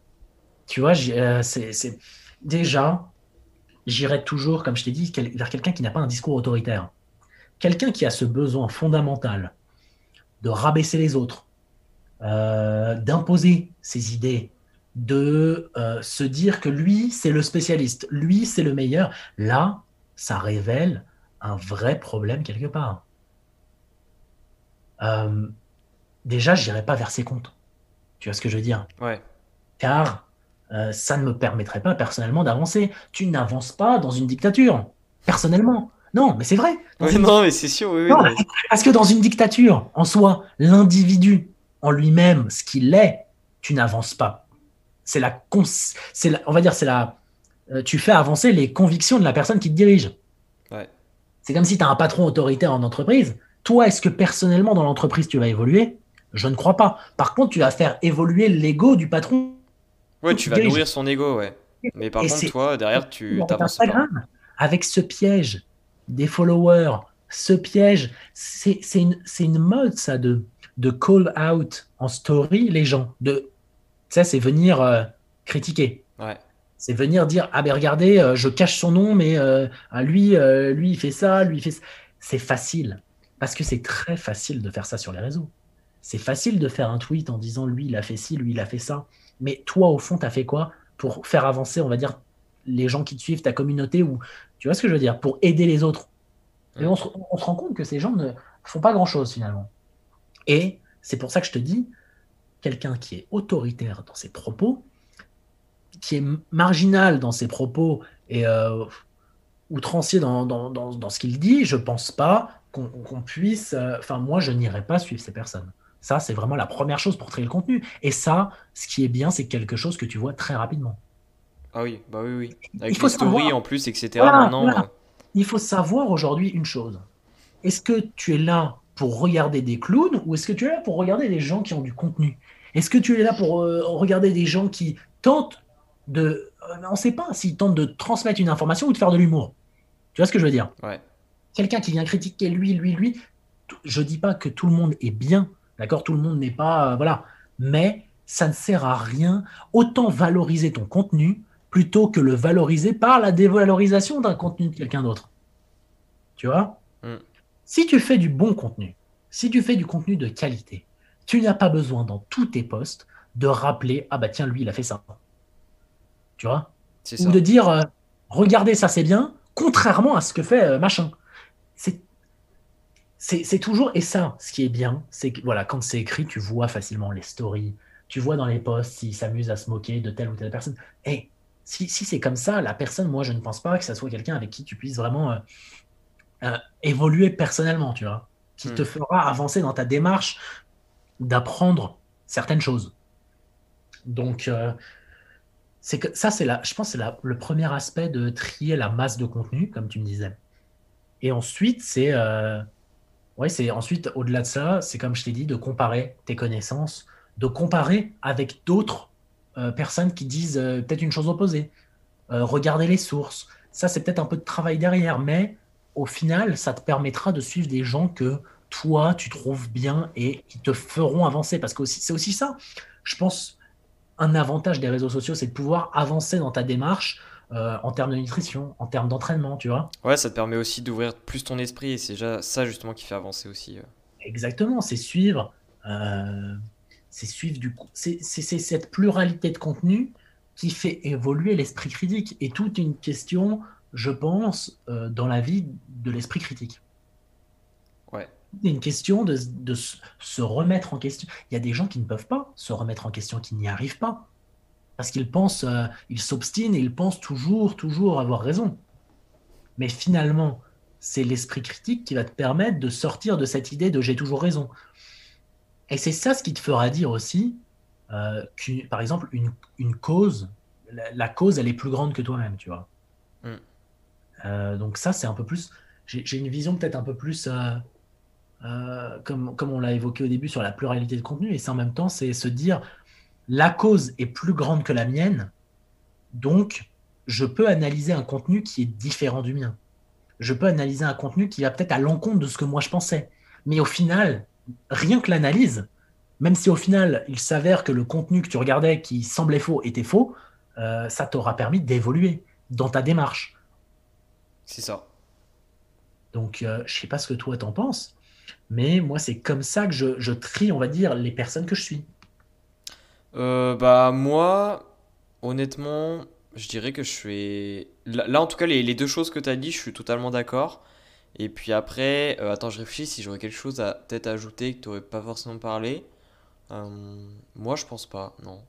Tu vois, euh, c'est c'est- déjà, j'irais toujours, comme je t'ai dit, quel- vers quelqu'un qui n'a pas un discours autoritaire. Quelqu'un qui a ce besoin fondamental de rabaisser les autres, euh, d'imposer ses idées, de euh, se dire que lui, c'est le spécialiste, lui, c'est le meilleur. Là, ça révèle un vrai problème quelque part. Euh, déjà, j'irai pas vers ses comptes. Tu vois ce que je veux dire?
Ouais,
car euh, ça ne me permettrait pas personnellement d'avancer. Tu n'avances pas dans une dictature, personnellement. Non, mais c'est vrai. Une-
non, mais c'est sûr, oui,
Non,
mais-
parce que dans une dictature, en soi, l'individu en lui-même, ce qu'il est, tu n'avances pas. C'est la, c'est on va dire, c'est la, euh, tu fais avancer les convictions de la personne qui te dirige.
ouais.
C'est comme si tu as un patron autoritaire en entreprise. Toi, est-ce que personnellement dans l'entreprise tu vas évoluer? Je ne crois pas. Par contre, tu vas faire évoluer l'ego du patron
Ouais, tu vas
dirige.
nourrir son ego, ouais. Mais par
Et
contre, toi, derrière, tu t'avances pas.
Avec ce piège des followers, ce piège, c'est c'est une, c'est une mode ça de, de call out en story les gens. De, ça, c'est venir euh, critiquer.
Ouais,
C'est venir dire ah ben regardez, euh, je cache son nom, mais euh, ah, lui, lui il fait ça, lui il fait ça. C'est facile parce que c'est très facile de faire ça sur les réseaux. C'est facile de faire un tweet en disant lui il a fait ci, lui il a fait ça. Mais toi au fond, tu as fait quoi pour faire avancer, on va dire, les gens qui te suivent, ta communauté ou tu vois ce que je veux dire, pour aider les autres. Et
Mm.
on se, on se rend compte que ces gens ne font pas grand-chose finalement. Et c'est pour ça que je te dis, quelqu'un qui est autoritaire dans ses propos, qui est marginal dans ses propos et euh, outrancier dans, dans, dans, dans ce qu'il dit, je pense pas qu'on puisse. euh, Enfin, moi, je n'irai pas suivre ces personnes. Ça, c'est vraiment la première chose pour trier le contenu. Et ça, ce qui est bien, c'est quelque chose que tu vois très rapidement.
ah oui, bah oui, oui.
Il
Avec
faut
les stories
savoir.
en plus, etc.
Voilà,
Maintenant,
voilà.
euh,
il faut savoir aujourd'hui une chose. Est-ce que tu es là pour regarder des clowns ou est-ce que tu es là pour regarder des gens qui ont du contenu? Est-ce que tu es là pour euh, regarder des gens qui tentent de... Euh, on ne sait pas s'ils tentent de transmettre une information ou de faire de l'humour. Tu vois ce que je veux dire?
Ouais.
Quelqu'un qui vient critiquer lui, lui, lui. Je dis pas que tout le monde est bien, d'accord? Tout le monde n'est pas... euh, voilà. Mais ça ne sert à rien. Autant valoriser ton contenu plutôt que le valoriser par la dévalorisation d'un contenu de quelqu'un d'autre. Tu vois?
Mm.
Si tu fais du bon contenu, si tu fais du contenu de qualité, tu n'as pas besoin dans tous tes posts de rappeler ah bah tiens lui il a fait ça. Tu vois?
C'est
Ou
ça.
de dire euh, regardez ça c'est bien, contrairement à ce que fait euh, machin. C'est c'est toujours et ça ce qui est bien, c'est que voilà quand c'est écrit tu vois facilement les stories, tu vois dans les posts s'ils s'amusent à se moquer de telle ou telle personne. Et si, si c'est comme ça, la personne, moi je ne pense pas que ça soit quelqu'un avec qui tu puisses vraiment euh, euh, évoluer personnellement, tu vois, qui te fera avancer dans ta démarche d'apprendre certaines choses. Donc, euh, c'est que ça, c'est la, je pense, c'est le premier aspect de trier la masse de contenu, comme tu me disais. Et ensuite, c'est, euh, ouais, c'est ensuite au-delà de ça, c'est comme je t'ai dit, de comparer tes connaissances, de comparer avec d'autres euh, personnes qui disent peut-être une chose opposée. Regarder les sources. Ça, c'est peut-être un peu de travail derrière, mais au final, ça te permettra de suivre des gens que toi, tu trouves bien et qui te feront avancer. Parce que c'est aussi ça, je pense, un avantage des réseaux sociaux, c'est de pouvoir avancer dans ta démarche euh, en termes de nutrition, en termes d'entraînement, tu vois.
Ouais, ça te permet aussi d'ouvrir plus ton esprit et c'est déjà ça justement qui fait avancer aussi. euh.
Exactement, c'est suivre, euh, c'est suivre du c'est cette pluralité de contenu qui fait évoluer l'esprit critique et toute une question, je pense, euh, dans la vie de l'esprit critique.
Ouais.
C'est une question de, de se remettre en question. Il y a des gens qui ne peuvent pas se remettre en question, qui n'y arrivent pas, parce qu'ils pensent, euh, ils s'obstinent et ils pensent toujours, toujours avoir raison. Mais finalement, c'est l'esprit critique qui va te permettre de sortir de cette idée de j'ai toujours raison. Et c'est ça ce qui te fera dire aussi, euh, par exemple, une, une cause, la, la cause, elle est plus grande que toi-même, tu vois.
Mm.
Euh, donc ça, c'est un peu plus, j'ai une vision peut-être un peu plus, euh, euh, comme, on l'a évoqué au début, sur la pluralité de contenu, et c'est en même temps, c'est se dire, la cause est plus grande que la mienne, donc je peux analyser un contenu qui est différent du mien. Je peux analyser un contenu qui va peut-être à l'encontre de ce que moi je pensais. Mais au final, rien que l'analyse, même si au final il s'avère que le contenu que tu regardais qui semblait faux était faux, ça t'aura permis d'évoluer dans ta démarche.
C'est ça.
Donc euh, je sais pas ce que toi t'en penses, mais moi c'est comme ça que je, je trie, on va dire, les personnes que je suis.
Euh, bah moi, honnêtement, je dirais que je suis... Là, là, en tout cas, les, les deux choses que tu as dit, je suis totalement d'accord. Et puis après, euh, attends, je réfléchis si j'aurais quelque chose à peut-être ajouter que tu n'aurais pas forcément parlé. Euh, moi, je pense pas, non.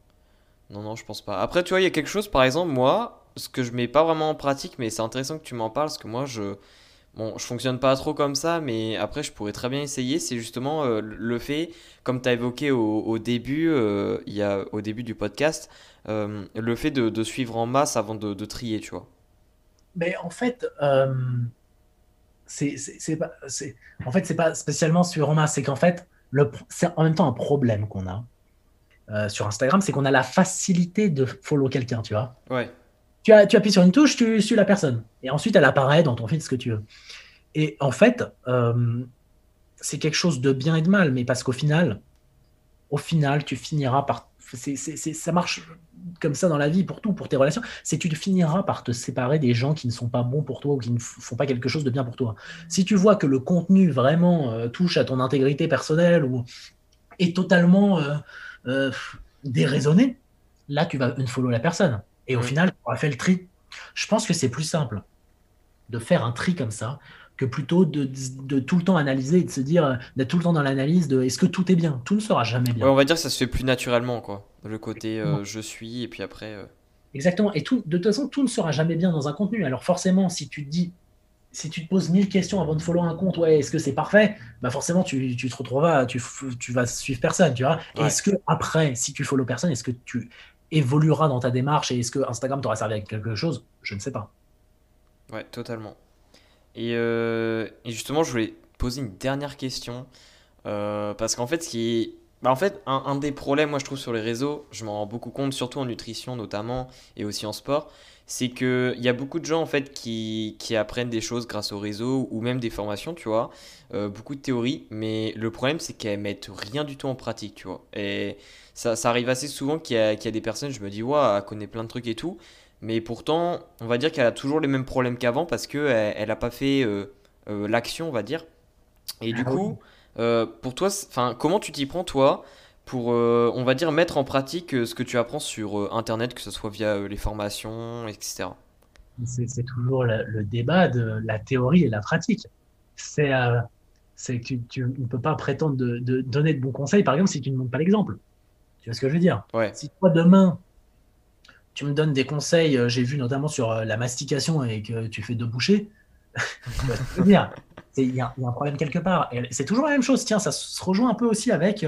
Non, non, je pense pas. Après, tu vois, il y a quelque chose, par exemple, moi, ce que je mets pas vraiment en pratique, mais c'est intéressant que tu m'en parles, parce que moi, je... Bon, je fonctionne pas trop comme ça, mais après, je pourrais très bien essayer. C'est justement euh, le fait, comme tu as évoqué au, début, euh, y a, au début du podcast, euh, le fait de, suivre en masse avant de, trier, tu vois.
Mais en fait, c'est pas, en fait, c'est pas spécialement sur en masse, c'est qu'en fait, c'est en même temps un problème qu'on a euh, sur Instagram, c'est qu'on a la facilité de follow quelqu'un, tu vois.
Ouais,
Tu, as, tu appuies sur une touche, tu suis la personne. Et ensuite, elle apparaît dans ton feed, ce que tu veux. Et en fait, euh, c'est quelque chose de bien et de mal, mais parce qu'au final, au final, tu finiras par. ça marche comme ça dans la vie pour tout, pour tes relations. C'est que tu finiras par te séparer des gens qui ne sont pas bons pour toi ou qui ne font pas quelque chose de bien pour toi. Si tu vois que le contenu vraiment euh, touche à ton intégrité personnelle ou est totalement euh, déraisonné, là, tu vas unfollow la personne. Et au final, tu auras fait le tri. Je pense que c'est plus simple de faire un tri comme ça que plutôt de, de tout le temps analyser et de se dire, euh, d'être tout le temps dans l'analyse de est-ce que tout est bien? Tout ne sera jamais bien.
Ouais, on va dire que ça se fait plus naturellement, quoi. Le côté euh, je suis, et puis après. euh,
Exactement. Et tout, de toute façon, tout ne sera jamais bien dans un contenu. Alors forcément, si tu te dis, si tu te poses mille questions avant de follow un compte, ouais, est-ce que c'est parfait? Bah forcément, tu, tu te retrouveras, tu, tu vas suivre personne, tu vois.
Ouais.
Est-ce que après, si tu follow personne, est-ce que tu évolueras dans ta démarche et est-ce que Instagram t'aura servi à quelque chose? Je ne sais pas.
Ouais, totalement. Et, euh, et justement, je voulais poser une dernière question. Euh, parce qu'en fait, ce qui est... bah, en fait, un, un des problèmes, moi, je trouve, sur les réseaux, je m'en rends beaucoup compte, surtout en nutrition notamment, et aussi en sport, c'est qu'il y a beaucoup de gens, en fait, qui, qui apprennent des choses grâce au réseau, ou même des formations, tu vois, euh, beaucoup de théories, mais le problème, c'est qu'elles mettent rien du tout en pratique, tu vois. Et ça, ça arrive assez souvent qu'il y y a des personnes, je me dis, ouais, elle connaît plein de trucs et tout, mais pourtant, on va dire qu'elle a toujours les mêmes problèmes qu'avant, parce qu'elle elle a pas fait euh, euh, l'action, on va dire. Et du
Ah oui.
coup, euh, pour toi, comment tu t'y prends toi pour, euh, on va dire, mettre en pratique euh, ce que tu apprends sur euh, Internet, que ce soit via les formations, etc.
C'est toujours le, le débat de la théorie et la pratique. C'est c'est que tu, tu ne peux pas prétendre de, de donner de bons conseils, par exemple, si tu ne montres pas l'exemple. Tu vois ce que je veux dire?
Ouais,
Si toi, demain, tu me donnes des conseils, j'ai vu notamment sur la mastication et que tu fais deux bouchées, tu vois ce que je veux dire? C'est- Il y y a un problème quelque part. Et c'est toujours la même chose. Tiens, ça se rejoint un peu aussi avec,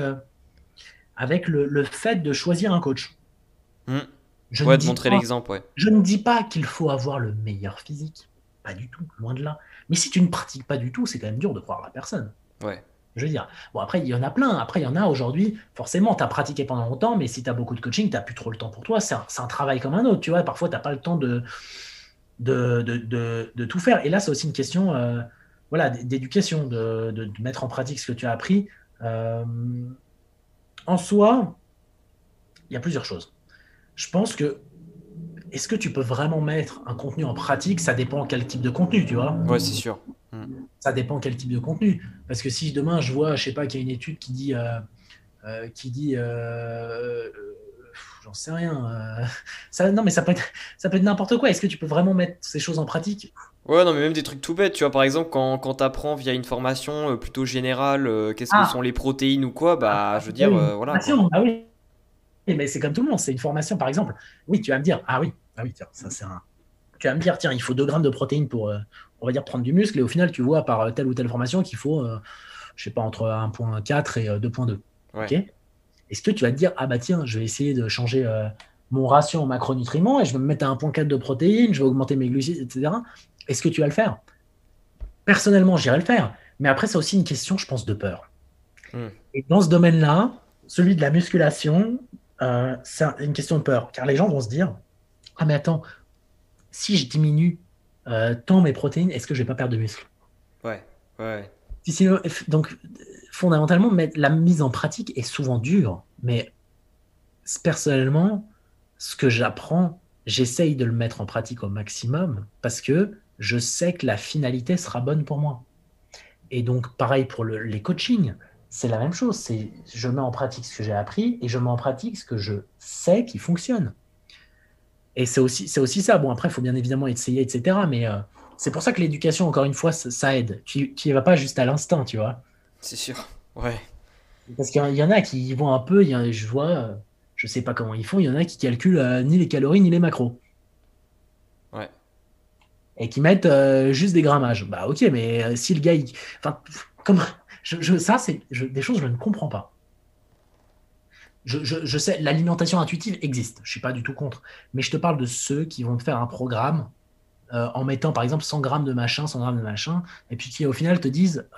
avec le, le fait de choisir un coach.
Hmm.
Je
Ouais, de montrer l'exemple, ouais.
je ne dis pas qu'il faut avoir le meilleur physique, pas du tout, loin de là. Mais si tu ne pratiques pas du tout, c'est quand même dur de croire la personne.
Ouais,
Je veux dire, bon, après, il y en a plein. Après, il y en a aujourd'hui, forcément, tu as pratiqué pendant longtemps, mais si tu as beaucoup de coaching, tu n'as plus trop le temps pour toi. C'est un, travail comme un autre, tu vois. Parfois, tu n'as pas le temps de, de, de, de- de tout faire. Et là, c'est aussi une question euh, voilà, d'éducation, de, de- de mettre en pratique ce que tu as appris. Euh, en soi, il y a plusieurs choses. Je pense que est-ce que tu peux vraiment mettre un contenu en pratique? Ça dépend quel type de contenu, tu vois.
ouais, c'est sûr.
Ça dépend quel type de contenu. Parce que si demain je vois, je sais pas, qu'il y a une étude qui dit, euh, euh, qui dit, euh, j'en sais rien. ça, non, mais ça peut être, ça peut être n'importe quoi. Est-ce que tu peux vraiment mettre ces choses en pratique?
Ouais, non, mais même des trucs tout bêtes, tu vois, par exemple, quand, quand tu apprends via une formation euh, plutôt générale, euh, qu'est-ce que
Ah,
sont les protéines ou quoi,
ah,
bah,
ah,
je veux dire,
oui,
euh, voilà, quoi.
Ah oui, mais c'est comme tout le monde. C'est une formation, par exemple. Oui, tu vas me dire, ah oui, ah oui, tiens, ça c'est un. Tu vas me dire, tiens, il faut 2 grammes de protéines pour, on va dire, prendre du muscle. Et au final, tu vois par telle ou telle formation qu'il faut, je sais pas, entre 1.4 et euh, 2.2. OK?
Ouais,
Est-ce que tu vas te dire, ah bah tiens, je vais essayer de changer mon ratio en macronutriments et je vais me mettre à 1.4 de protéines, je vais augmenter mes glucides, etc. Est-ce que tu vas le faire? Personnellement, j'irai le faire. Mais après, c'est aussi une question, je pense, de peur.
Hmm.
Et dans ce domaine-là, celui de la musculation, euh, c'est un- une question de peur. Car les gens vont se dire, ah mais attends, si je diminue euh, tant mes protéines, est-ce que je vais pas perdre de muscle?
ouais, ouais,
donc, fondamentalement, la mise en pratique est souvent dure, mais personnellement, ce que j'apprends, j'essaye de le mettre en pratique au maximum parce que je sais que la finalité sera bonne pour moi. Et donc, pareil pour le- les coachings, c'est la même chose. C'est je mets en pratique ce que j'ai appris et je mets en pratique ce que je sais qui fonctionne. Et c'est aussi, c'est aussi ça. Bon, après, il faut bien évidemment essayer, etc. Mais euh, c'est pour ça que l'éducation, encore une fois, ça, ça aide. Tu n'y vas pas juste à l'instinct, tu vois.
c'est sûr. Ouais,
Parce qu'il y en a qui y vont un peu, il y a- je vois, euh, je sais pas comment ils font, il y en a qui calculent euh, ni les calories ni les macros.
ouais,
Et qui mettent euh, juste des grammages. Bah ok, mais euh, si le gars, il- enfin, comme, je, ça, c'est des choses que je ne comprends pas. Je, sais, l'alimentation intuitive existe, je suis pas du tout contre. Mais je te parle de ceux qui vont te faire un programme euh, en mettant par exemple 100 grammes de machin, 100 grammes de machin, et puis qui au final te disent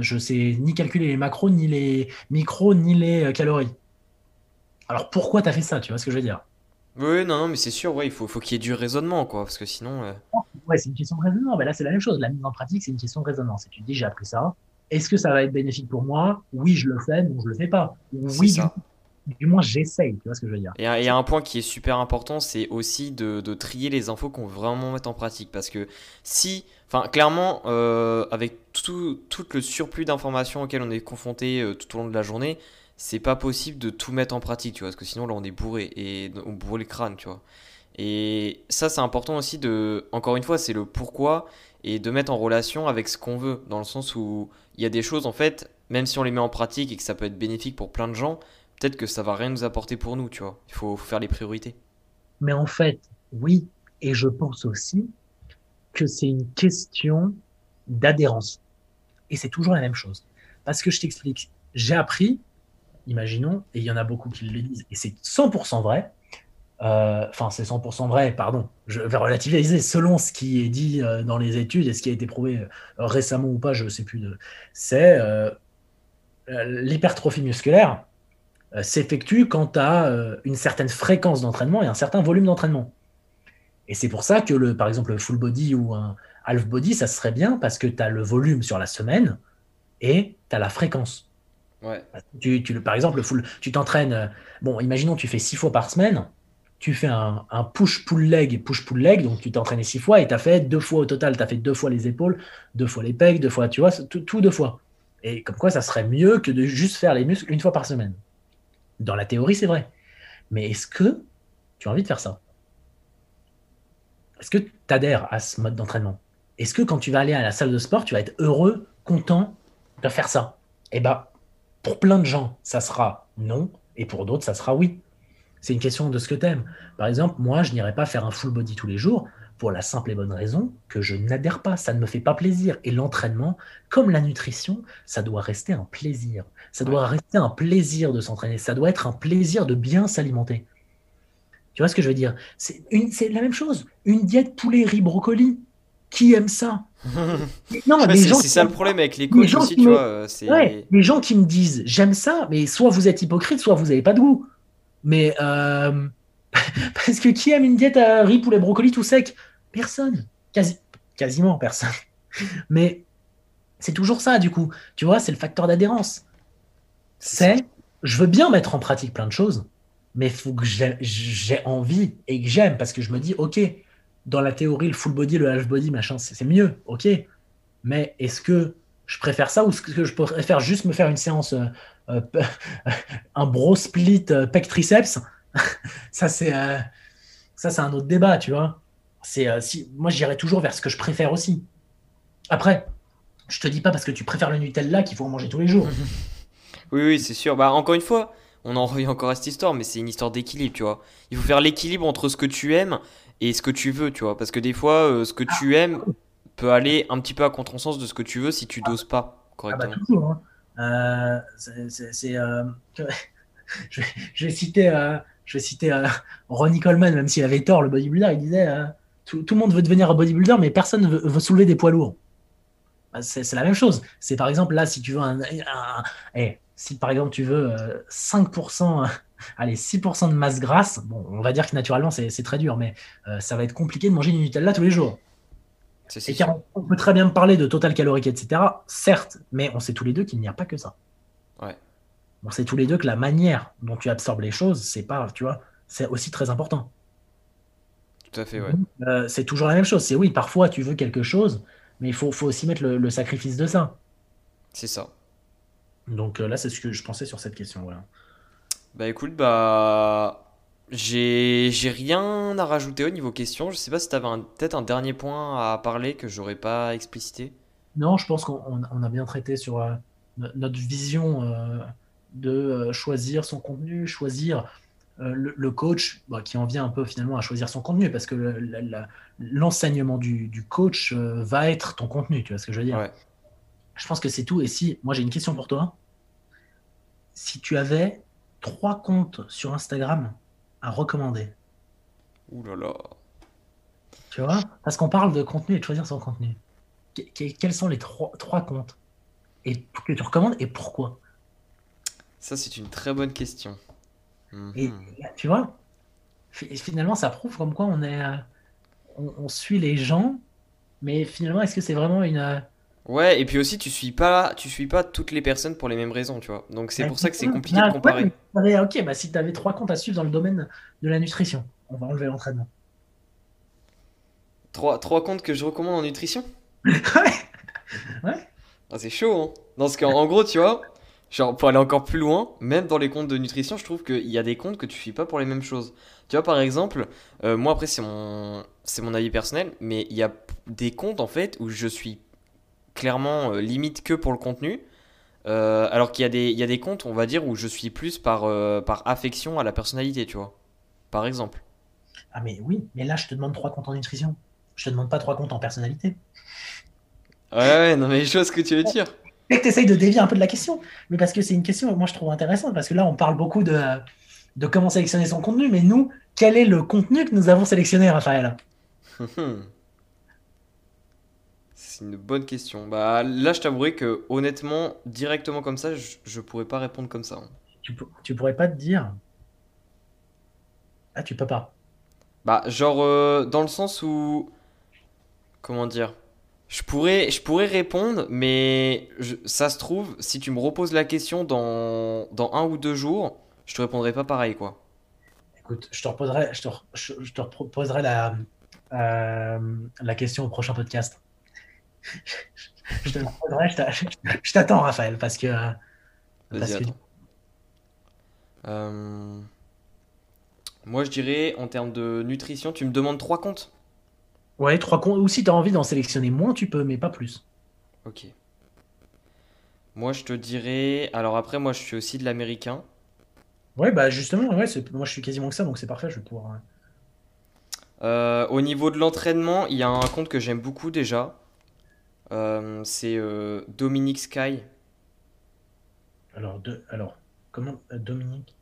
je sais ni calculer les macros, ni les micros, ni les calories. Alors pourquoi tu as fait ça Tu vois ce que je veux dire?
Oui, non, non, mais c'est sûr, ouais, il faut, faut qu'il y ait du raisonnement, quoi, parce que sinon, euh,
Ouais, c'est une question de raisonnement. Ben là, c'est la même chose. La mise en pratique, c'est une question de raisonnement. C'est tu te dis j'ai appris ça. Est-ce que ça va être bénéfique pour moi? Oui, je le fais, non, je le fais pas. Oui, du,
ça.
du moins j'essaye. Tu vois ce que je veux dire?
Et un- et un point qui est super important, c'est aussi de, de trier les infos qu'on veut vraiment mettre en pratique. Parce que si, enfin, clairement, euh, avec tout, tout le surplus d'informations auxquelles on est confronté euh, tout au long de la journée, c'est pas possible de tout mettre en pratique, tu vois. Parce que sinon, là, on est bourré et on bourre les crânes, tu vois. Et ça, c'est important aussi de, encore une fois, c'est le pourquoi et de mettre en relation avec ce qu'on veut. Dans le sens où il y a des choses, en fait, même si on les met en pratique et que ça peut être bénéfique pour plein de gens, peut-être que ça va rien nous apporter pour nous, tu vois. Il faut, faut faire les priorités.
Mais en fait, oui. Et je pense aussi que c'est une question d'adhérence. Et c'est toujours la même chose. Parce que je t'explique, j'ai appris, imaginons, et il y en a beaucoup qui le disent, et c'est 100% vrai, euh, enfin c'est 100% vrai, pardon, je vais relativiser selon ce qui est dit euh, dans les études et ce qui a été prouvé euh, récemment ou pas, je ne sais plus, c'est l'hypertrophie musculaire s'effectue quand tu as une certaine fréquence d'entraînement et un certain volume d'entraînement. Et c'est pour ça que, le, par exemple, le full body ou un half body, ça serait bien parce que tu as le volume sur la semaine et tu as la fréquence. Tu, tu, par exemple, full, tu t'entraînes, bon, imaginons tu fais six fois par semaine, tu fais un, push-pull-leg, push-pull-leg, donc tu t'es entraîné six fois et tu as fait deux fois au total, tu as fait deux fois les épaules, deux fois les pecs, deux fois, tu vois, tout, deux fois. Et comme quoi, ça serait mieux que de juste faire les muscles une fois par semaine. Dans la théorie, c'est vrai. Mais est-ce que tu as envie de faire ça? Est-ce que tu adhères à ce mode d'entraînement? Est-ce que quand tu vas aller à la salle de sport, tu vas être heureux, content de faire ça? Eh bien, pour plein de gens, ça sera non, et pour d'autres, ça sera oui. C'est une question de ce que tu aimes. Par exemple, moi, je n'irai pas faire un full body tous les jours pour la simple et bonne raison que je n'adhère pas, ça ne me fait pas plaisir. Et l'entraînement, comme la nutrition, ça doit rester un plaisir. Ça doit rester un plaisir de s'entraîner, ça doit être un plaisir de bien s'alimenter. Tu vois ce que je veux dire? C'est la même chose. Une diète poulet, riz, brocoli. Qui aime ça
Non, c'est ça le problème avec les coachs aussi, tu vois.
les gens qui me disent j'aime ça, mais soit vous êtes hypocrite, soit vous n'avez pas de goût. Mais euh, parce que qui aime une diète à riz, poulet, brocoli tout sec? Personne. Quasi, quasiment personne. Mais c'est toujours ça, du coup. Tu vois, c'est le facteur d'adhérence. C'est, je veux bien mettre en pratique plein de choses, mais il faut que j'ai envie et que j'aime, parce que je me dis, OK, dans la théorie, le full body, le half body, machin, c'est mieux, OK. Mais est-ce que je préfère ça ou est-ce que je préfère juste me faire une séance euh, euh, un bro split euh, pec triceps, ça c'est ça un autre débat, tu vois. C'est si moi j'irais toujours vers ce que je préfère aussi. Après, je te dis pas parce que tu préfères le Nutella qu'il faut en manger tous les jours.
oui oui, c'est sûr. Bah encore une fois, on en revient encore à cette histoire, mais c'est une histoire d'équilibre, tu vois. Il faut faire l'équilibre entre ce que tu aimes et ce que tu veux, tu vois. Parce que des fois, ce que tu aimes peut aller un petit peu à contresens de ce que tu veux si tu doses pas correctement. Ah bah toujours, hein.
Euh, c'est, euh, je, vais citer, euh, je vais citer Ronnie Coleman, même s'il avait tort, le bodybuilder, il disait tout, le monde veut devenir un bodybuilder, mais personne ne veut, soulever des poids lourds. Bah, c'est, la même chose. C'est par exemple là, si tu veux un, eh, si par exemple tu veux 5%, allez 6% de masse grasse, bon, on va dire que naturellement c'est, très dur, mais ça va être compliqué de manger du Nutella tous les jours. Et on peut très bien parler de total calorique, etc. Certes, mais on sait tous les deux qu'il n'y a pas que ça.
Ouais.
On sait tous les deux que la manière dont tu absorbes les choses, c'est pas, tu vois, c'est aussi très important.
Tout à fait, ouais.
Euh, c'est toujours la même chose. C'est oui, parfois tu veux quelque chose, mais il faut, faut aussi mettre le, sacrifice de ça.
C'est ça.
Donc euh, là, c'est ce que je pensais sur cette question. Voilà.
Bah écoute, bah j'ai rien à rajouter au niveau question. Je sais pas si tu avais peut-être un dernier point à parler que j'aurais pas explicité.
Non, je pense qu'on a bien traité sur euh, notre vision euh, de euh, choisir son contenu, choisir le, coach bah, qui en vient un peu finalement à choisir son contenu parce que l'enseignement du, du, coach va être ton contenu, tu vois ce que je veux dire? Je pense que c'est tout. Et si, moi j'ai une question pour toi. Si tu avais trois comptes sur Instagram à recommander
Ouh là là.
Tu vois? Parce qu'on parle de contenu et de choisir son contenu. quels sont les trois, trois comptes? Et que tu recommandes et pourquoi?
Ça, c'est une très bonne question.
Et mhm. tu vois, finalement, ça prouve comme quoi on est, euh, on suit les gens, mais finalement, est-ce que c'est vraiment une, euh,
Ouais, et puis aussi, tu suis pas, tu suis pas toutes les personnes pour les mêmes raisons, tu vois. Donc c'est pour ça que c'est compliqué de comparer.
ok, bah si tu avais trois comptes à suivre dans le domaine de la nutrition, on va enlever l'entraînement.
Trois, trois comptes que je recommande en nutrition?
Ouais. ouais.
Ah, c'est chaud, hein. Dans ce cas, en gros, tu vois, genre pour aller encore plus loin, même dans les comptes de nutrition, je trouve qu'il y a des comptes que tu suis pas pour les mêmes choses. Tu vois, par exemple, euh, moi après, c'est mon, c'est mon avis personnel, mais il y a des comptes en fait où je suis clairement euh, limite que pour le contenu. Euh, alors qu'il y, a des, il y a des comptes, on va dire, où je suis plus par, euh, par affection à la personnalité, tu vois. Par exemple.
Ah mais oui, mais là je te demande trois comptes en nutrition. Je te demande pas trois comptes en personnalité.
Ouais, ouais, non mais je vois ce que tu veux dire.
Et que tu essayes de dévier un peu de la question. Mais parce que c'est une question, moi je trouve intéressante, parce que là on parle beaucoup de, de comment sélectionner son contenu, mais nous, quel est le contenu que nous avons sélectionné, Raphaël?
C'est une bonne question. Bah là, je t'avouerai que honnêtement, directement comme ça, je, je pourrais pas répondre comme ça. hein.
tu, pour- tu pourrais pas te dire? Ah, tu peux pas.
Bah genre euh, dans le sens où comment dire? Je pourrais je pourrais répondre, mais je- ça se trouve si tu me reposes la question dans dans un ou deux jours, je te répondrai pas pareil quoi.
Écoute, je te reposerai, je te, re- je, je te reposerai la, euh, la question au prochain podcast. Je te je t'a- je t'attends, Raphaël, parce que, euh, parce que.
Euh, Moi, je dirais en termes de nutrition, tu me demandes trois comptes?
ouais, trois comptes. Ou si tu as envie d'en sélectionner moins, tu peux, mais pas plus.
Ok. Moi, je te dirais. Alors après, moi, je suis aussi de l'américain.
Ouais, bah justement, ouais, moi je suis quasiment que ça, donc c'est parfait, je vais pouvoir. Euh,
au niveau de l'entraînement, il y a un compte que j'aime beaucoup déjà. Euh, c'est euh, Dominique Sky.
Alors, de, alors, comment, euh, Dominique?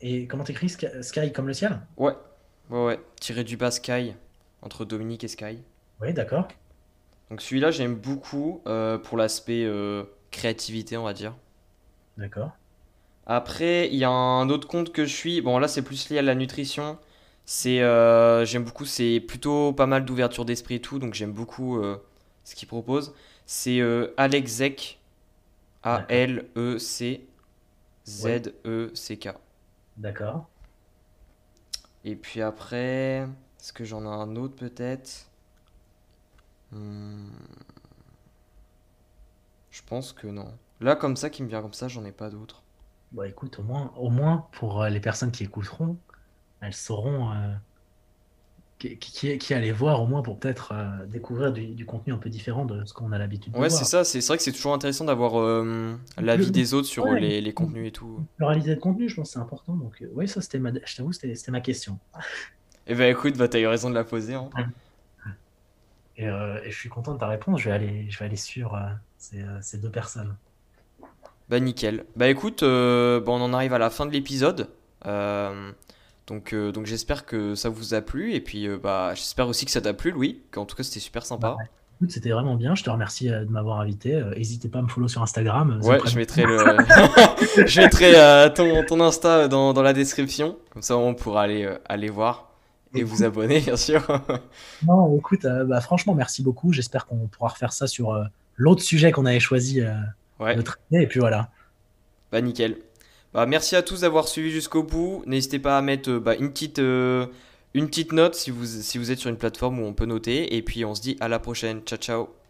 et comment t'écris Sky, Sky comme le ciel?
Ouais, ouais, ouais. Tiré du bas Sky. Entre Dominique et Sky.
Oui, d'accord,
Donc celui-là, j'aime beaucoup euh, pour l'aspect euh, créativité, on va dire.
d'accord.
Après, il y a un autre compte que je suis. Bon, là, c'est plus lié à la nutrition. C'est, euh, j'aime beaucoup. C'est plutôt pas mal d'ouverture d'esprit et tout. Donc, j'aime beaucoup euh, ce qu'il propose. C'est euh, Alex Zek.
D'accord. Oui,
A-L-E-C-Z-E-C-K.
d'accord.
Et puis après, est-ce que j'en ai un autre peut-être? Hmm, je pense que non. Là, comme ça, qui me vient comme ça, j'en ai pas d'autres.
Bon, écoute, au moins, au moins pour euh, les personnes qui écouteront, elles sauront euh, qui, qui, qui aller voir, au moins pour peut-être euh, découvrir du, du contenu un peu différent de ce qu'on a l'habitude de
Ouais, c'est
voir.
ça. C'est c'est vrai que c'est toujours intéressant d'avoir euh, l'avis des autres sur
ouais,
les, les contenus et tout.
pluralité de contenu, je pense c'est important. Donc, euh, oui, ça, c'était ma, je t'avoue, c'était c'était ma question.
Et bah écoute, bah t'as eu raison de la poser, hein.
Et, et je suis content de ta réponse. Je vais aller, je vais aller sur ces, ces deux personnes.
Bah nickel. Bah écoute, euh, bah, on en arrive à la fin de l'épisode. Donc euh, donc j'espère que ça vous a plu. Et puis euh, bah j'espère aussi que ça t'a plu, Louis. Qu'en tout cas c'était super
Bah,
sympa.
écoute, c'était vraiment bien. Je te remercie euh, de m'avoir invité. N'hésitez pas à me follow sur Instagram,
Ouais, je mettrai le, je mettrai ton, ton Insta dans, dans la description. Comme ça on pourra aller, aller voir et vous abonner, bien sûr.
non, écoute, bah, franchement, merci beaucoup. J'espère qu'on pourra refaire ça sur l'autre sujet qu'on avait choisi
Ouais.
de traiter. Et puis voilà.
Bah nickel. Bah merci à tous d'avoir suivi jusqu'au bout. N'hésitez pas à mettre euh, bah, une petite, euh, une petite note si vous, si vous êtes sur une plateforme où on peut noter. Et puis on se dit à la prochaine. Ciao ciao.